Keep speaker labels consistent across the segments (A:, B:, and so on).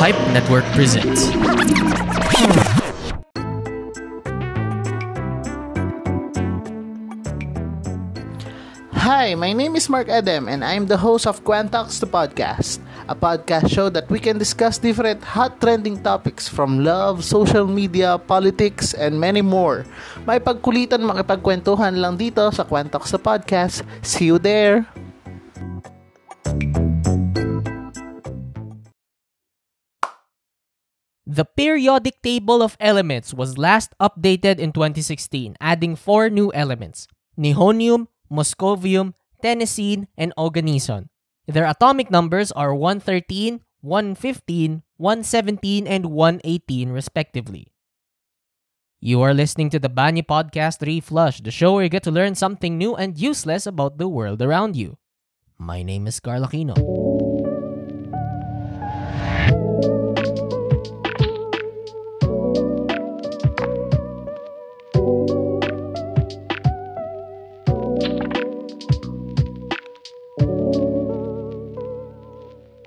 A: Pipe Network presents.
B: Hi, my name is Mark Adam and I'm the host of Quantox the Podcast, a podcast show that we can discuss different hot trending topics from love, social media, politics, and many more. May pagkulitan makipagkwentuhan lang dito sa Quantox the Podcast. See you there!
A: The periodic table of elements was last updated in 2016, adding four new elements nihonium, moscovium, tennessine, and oganesson. Their atomic numbers are 113, 115, 117, and 118, respectively. You are listening to the Bani Podcast Reflush, the show where you get to learn something new and useless about the world around you. My name is Carl Aquino.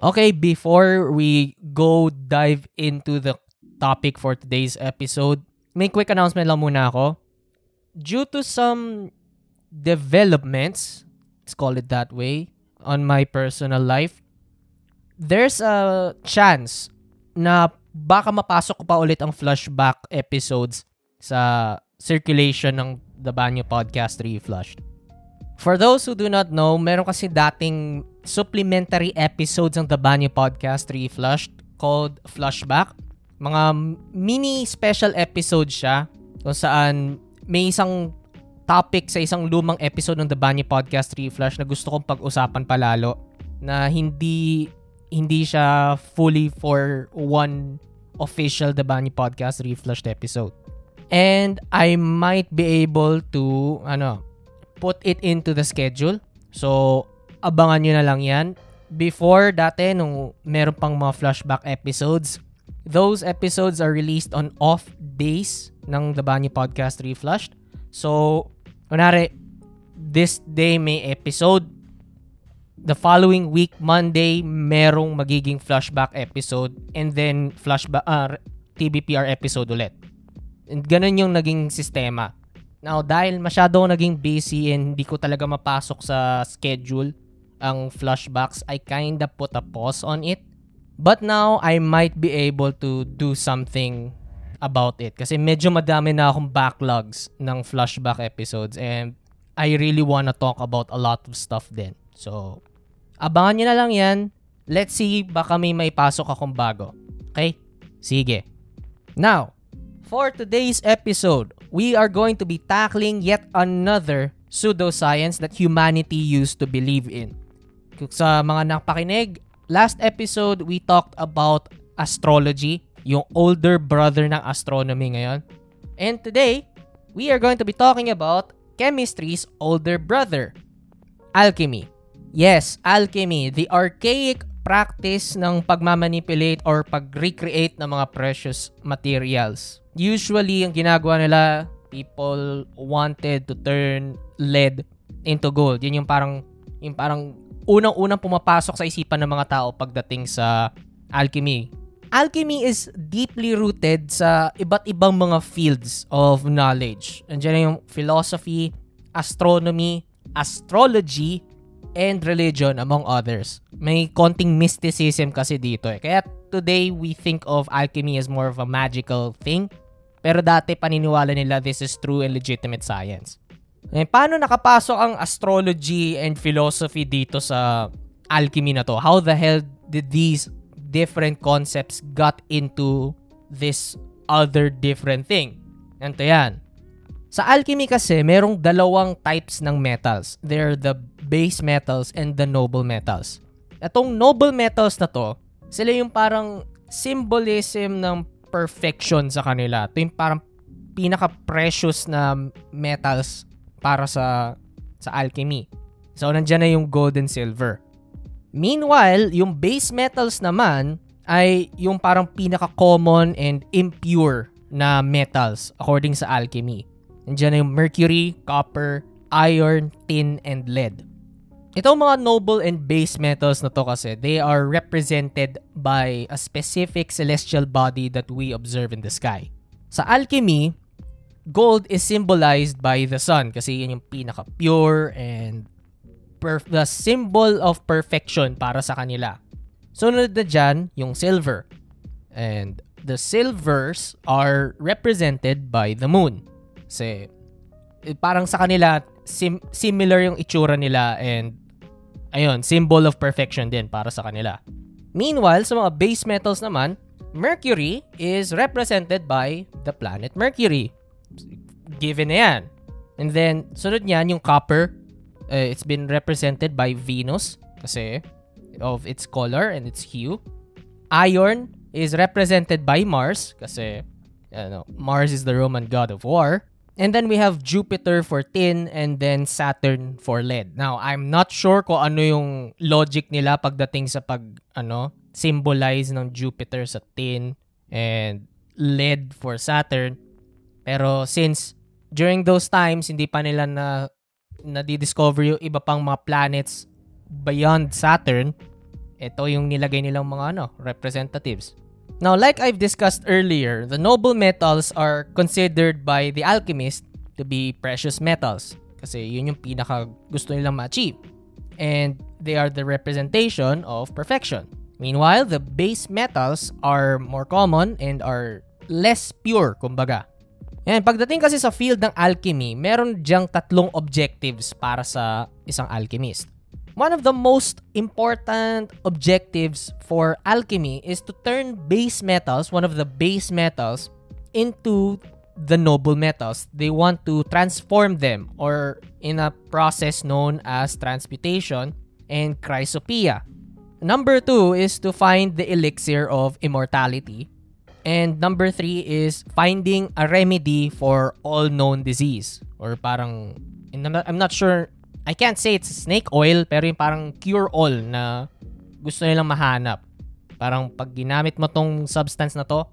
A: Okay, before we go dive into the topic for today's episode, may quick announcement lang muna ako. Due to some developments, let's call it that way, on my personal life, there's a chance na baka mapasok ko pa ulit ang flashback episodes sa circulation ng The Banyo Podcast Reflushed. For those who do not know, meron kasi dating supplementary episodes ng The Banyo Podcast Reflushed called Flashback. Mga mini special episodes siya kung saan may isang topic sa isang lumang episode ng The Banyo Podcast Reflush na gusto kong pag-usapan palalo na hindi hindi siya fully for one official The Banyo Podcast Reflushed episode. And I might be able to ano put it into the schedule. So, abangan nyo na lang yan. Before, dati, nung meron pang mga flashback episodes, those episodes are released on off days ng The Banyo Podcast Reflushed. So, kunwari, this day may episode. The following week, Monday, merong magiging flashback episode. And then, flashback, uh, TBPR episode ulit. And ganun yung naging sistema. Now, dahil masyado naging busy and hindi ko talaga mapasok sa schedule ang flashbacks, I kinda put a pause on it. But now, I might be able to do something about it. Kasi medyo madami na akong backlogs ng flashback episodes and I really wanna talk about a lot of stuff din. So, abangan nyo na lang yan. Let's see, baka may maipasok akong bago. Okay? Sige. Now, for today's episode, we are going to be tackling yet another pseudoscience that humanity used to believe in. Sa mga napakinig, last episode we talked about astrology, yung older brother ng astronomy ngayon. And today, we are going to be talking about chemistry's older brother, alchemy. Yes, alchemy, the archaic practice ng pagmamanipulate or pag-recreate ng mga precious materials usually, ang ginagawa nila, people wanted to turn lead into gold. Yun yung parang, yung parang unang-unang pumapasok sa isipan ng mga tao pagdating sa alchemy. Alchemy is deeply rooted sa iba't ibang mga fields of knowledge. Andiyan yung philosophy, astronomy, astrology, and religion among others. May konting mysticism kasi dito eh. Kaya today we think of alchemy as more of a magical thing pero dati paniniwala nila this is true and legitimate science. Eh, paano nakapasok ang astrology and philosophy dito sa alchemy na to? How the hell did these different concepts got into this other different thing? Ganito yan. Sa alchemy kasi, merong dalawang types ng metals. They're the base metals and the noble metals. Itong noble metals na to, sila yung parang symbolism ng perfection sa kanila. Ito yung parang pinaka-precious na metals para sa sa alchemy. So, nandiyan na yung gold and silver. Meanwhile, yung base metals naman ay yung parang pinaka-common and impure na metals according sa alchemy. Nandiyan na yung mercury, copper, iron, tin, and lead. Itong mga noble and base metals na to kasi, they are represented by a specific celestial body that we observe in the sky. Sa alchemy, gold is symbolized by the sun kasi yun yung pinaka-pure and perf- the symbol of perfection para sa kanila. Sunod na dyan, yung silver. And the silvers are represented by the moon. Kasi eh, parang sa kanila, sim- similar yung itsura nila and ayun, symbol of perfection din para sa kanila. Meanwhile, sa mga base metals naman, Mercury is represented by the planet Mercury. Given na yan. And then, sunod niyan, yung copper, uh, it's been represented by Venus kasi of its color and its hue. Iron is represented by Mars kasi ano, Mars is the Roman god of war. And then we have Jupiter for tin and then Saturn for lead. Now, I'm not sure kung ano yung logic nila pagdating sa pag ano, symbolize ng Jupiter sa tin and lead for Saturn. Pero since during those times hindi pa nila na na-discover yung iba pang mga planets beyond Saturn, ito yung nilagay nilang mga ano, representatives. Now, like I've discussed earlier, the noble metals are considered by the alchemist to be precious metals kasi yun yung pinaka gusto nilang ma-achieve. And they are the representation of perfection. Meanwhile, the base metals are more common and are less pure, kumbaga. Yan, pagdating kasi sa field ng alchemy, meron diyang tatlong objectives para sa isang alchemist. One of the most important objectives for alchemy is to turn base metals, one of the base metals, into the noble metals. They want to transform them or in a process known as transmutation and chrysopoeia. Number two is to find the elixir of immortality. And number three is finding a remedy for all known disease. Or parang, I'm not sure I can't say it's snake oil, pero yung parang cure-all na gusto nilang mahanap. Parang pag ginamit mo tong substance na to,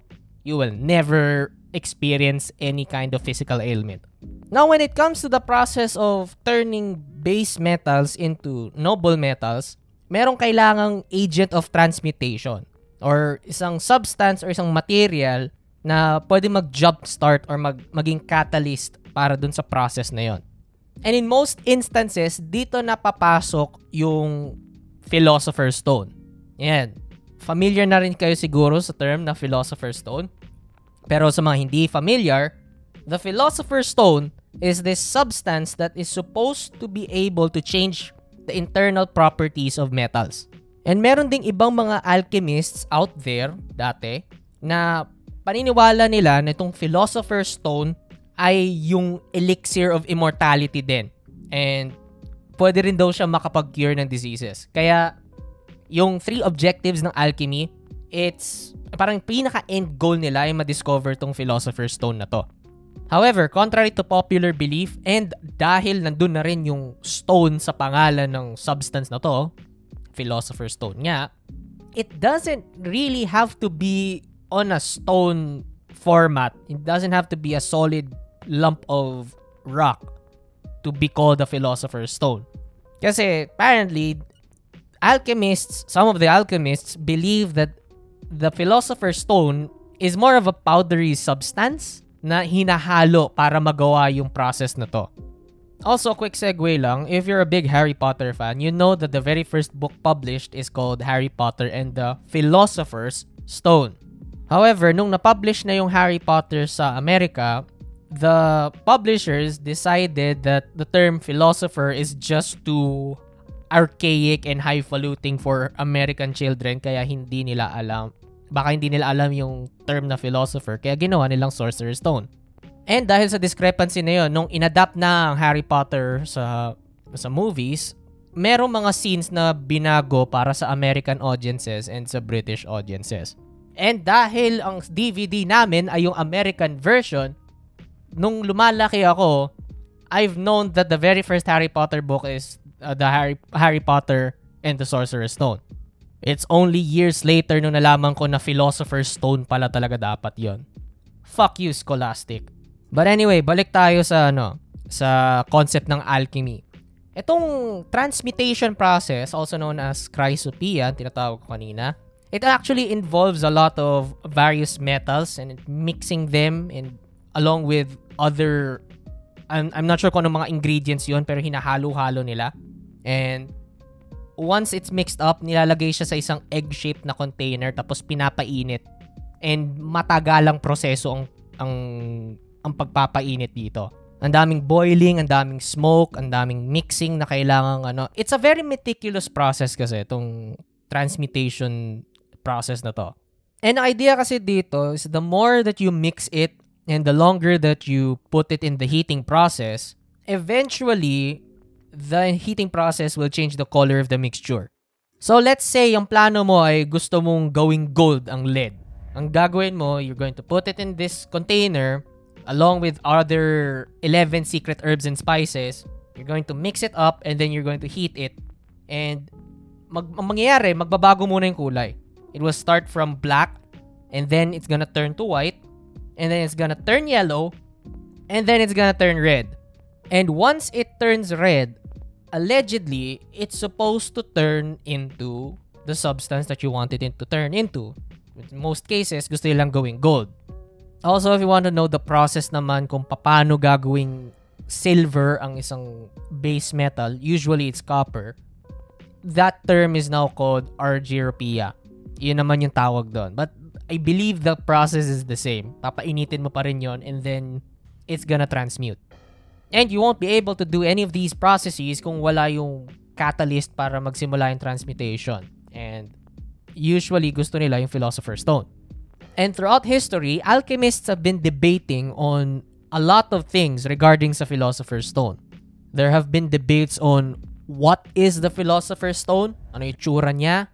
A: you will never experience any kind of physical ailment. Now, when it comes to the process of turning base metals into noble metals, merong kailangang agent of transmutation or isang substance or isang material na pwede mag-jumpstart or mag maging catalyst para dun sa process na yon. And in most instances, dito napapasok yung Philosopher's Stone. Yan. Familiar na rin kayo siguro sa term na Philosopher's Stone. Pero sa mga hindi familiar, the Philosopher's Stone is this substance that is supposed to be able to change the internal properties of metals. And meron ding ibang mga alchemists out there dati na paniniwala nila na itong Philosopher's Stone ay yung elixir of immortality din. And pwede rin daw siya makapag-cure ng diseases. Kaya yung three objectives ng alchemy, it's parang pinaka-end goal nila ay ma-discover tong Philosopher's Stone na to. However, contrary to popular belief and dahil nandun na rin yung stone sa pangalan ng substance na to, Philosopher's Stone nga, it doesn't really have to be on a stone format. It doesn't have to be a solid lump of rock to be called a philosopher's stone. Kasi apparently, alchemists, some of the alchemists believe that the philosopher's stone is more of a powdery substance na hinahalo para magawa yung process na to. Also, quick segue lang, if you're a big Harry Potter fan, you know that the very first book published is called Harry Potter and the Philosopher's Stone. However, nung na-publish na yung Harry Potter sa Amerika, the publishers decided that the term philosopher is just too archaic and highfalutin for American children kaya hindi nila alam baka hindi nila alam yung term na philosopher kaya ginawa nilang Sorcerer's Stone. And dahil sa discrepancy na yun, nung inadapt na ang Harry Potter sa sa movies, merong mga scenes na binago para sa American audiences and sa British audiences. And dahil ang DVD namin ay yung American version, nung lumalaki ako, I've known that the very first Harry Potter book is uh, the Harry, Harry Potter and the Sorcerer's Stone. It's only years later nung nalaman ko na Philosopher's Stone pala talaga dapat yon. Fuck you, Scholastic. But anyway, balik tayo sa ano, sa concept ng alchemy. Itong transmutation process, also known as chrysopia, tinatawag ko kanina, it actually involves a lot of various metals and mixing them and along with other I'm, I'm not sure kung ano mga ingredients yon pero hinahalo-halo nila. And once it's mixed up, nilalagay siya sa isang egg-shaped na container tapos pinapainit. And matagalang proseso ang ang ang pagpapainit dito. Ang daming boiling, ang daming smoke, ang daming mixing na kailangan ano. It's a very meticulous process kasi itong transmutation process na to. And idea kasi dito is the more that you mix it and the longer that you put it in the heating process, eventually the heating process will change the color of the mixture. So let's say yung plano mo ay gusto mong gawing gold ang lead. Ang gagawin mo, you're going to put it in this container along with other 11 secret herbs and spices. You're going to mix it up and then you're going to heat it. And mag ang mangyayari, magbabago muna yung kulay. It will start from black and then it's gonna turn to white and then it's gonna turn yellow and then it's gonna turn red. And once it turns red, allegedly, it's supposed to turn into the substance that you wanted it to turn into. In most cases, gusto nilang gawing gold. Also, if you want to know the process naman kung paano gagawing silver ang isang base metal, usually it's copper. That term is now called argyropia. Yun naman yung tawag doon. But I believe the process is the same. Papainitin mo pa rin yun and then it's gonna transmute. And you won't be able to do any of these processes kung wala yung catalyst para magsimula yung transmutation. And usually gusto nila yung Philosopher's Stone. And throughout history, alchemists have been debating on a lot of things regarding sa Philosopher's Stone. There have been debates on what is the Philosopher's Stone, ano yung tsura niya.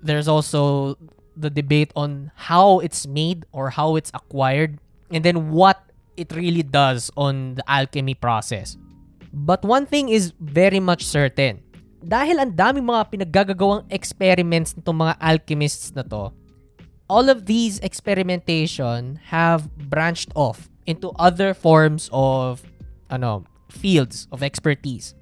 A: There's also the debate on how it's made or how it's acquired, and then what it really does on the alchemy process. But one thing is very much certain. Dahil ang daming mga pinaggagawang experiments nitong mga alchemists na to, all of these experimentation have branched off into other forms of ano, fields of expertise.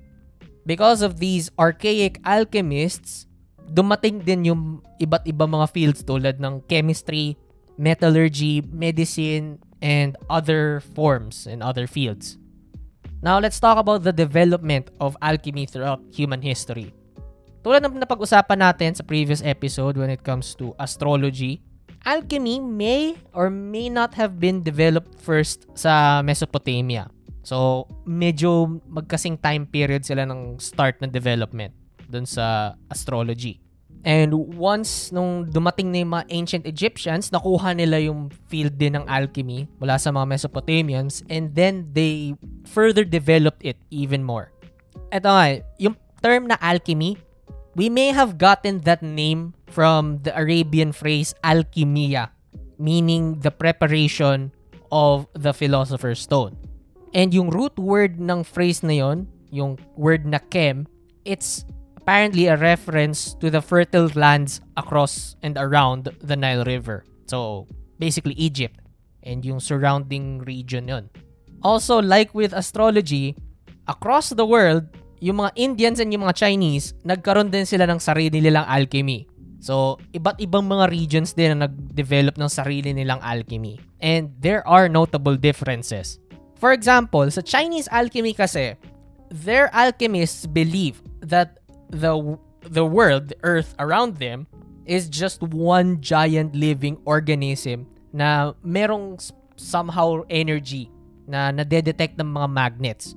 A: Because of these archaic alchemists, dumating din yung iba't ibang mga fields tulad ng chemistry, metallurgy, medicine, and other forms and other fields. Now, let's talk about the development of alchemy throughout human history. Tulad ng napag-usapan natin sa previous episode when it comes to astrology, alchemy may or may not have been developed first sa Mesopotamia. So, medyo magkasing time period sila ng start ng development dun sa astrology. And once nung dumating na yung mga ancient Egyptians, nakuha nila yung field din ng alchemy mula sa mga Mesopotamians and then they further developed it even more. Ito nga, yung term na alchemy, we may have gotten that name from the Arabian phrase alchemia, meaning the preparation of the philosopher's stone. And yung root word ng phrase na yon, yung word na chem, it's apparently a reference to the fertile lands across and around the Nile River. So, basically Egypt and yung surrounding region yon. Also, like with astrology, across the world, yung mga Indians and yung mga Chinese, nagkaroon din sila ng sarili nilang alchemy. So, iba't ibang mga regions din na nag-develop ng sarili nilang alchemy. And there are notable differences. For example, sa Chinese alchemy kasi, their alchemists believe that the the world, the earth around them is just one giant living organism na merong somehow energy na nade-detect ng mga magnets.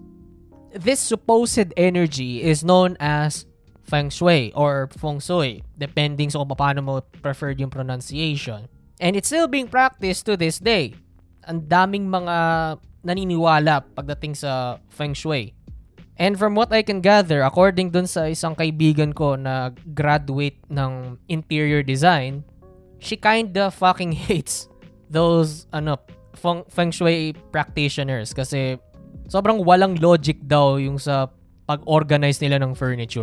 A: This supposed energy is known as feng shui or feng shui, depending sa kung paano mo preferred yung pronunciation. And it's still being practiced to this day. Ang daming mga naniniwala pagdating sa feng shui. And from what I can gather, according dun sa isang kaibigan ko na graduate ng interior design, she kinda fucking hates those ano feng, feng shui practitioners kasi sobrang walang logic daw yung sa pag-organize nila ng furniture.